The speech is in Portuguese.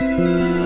Música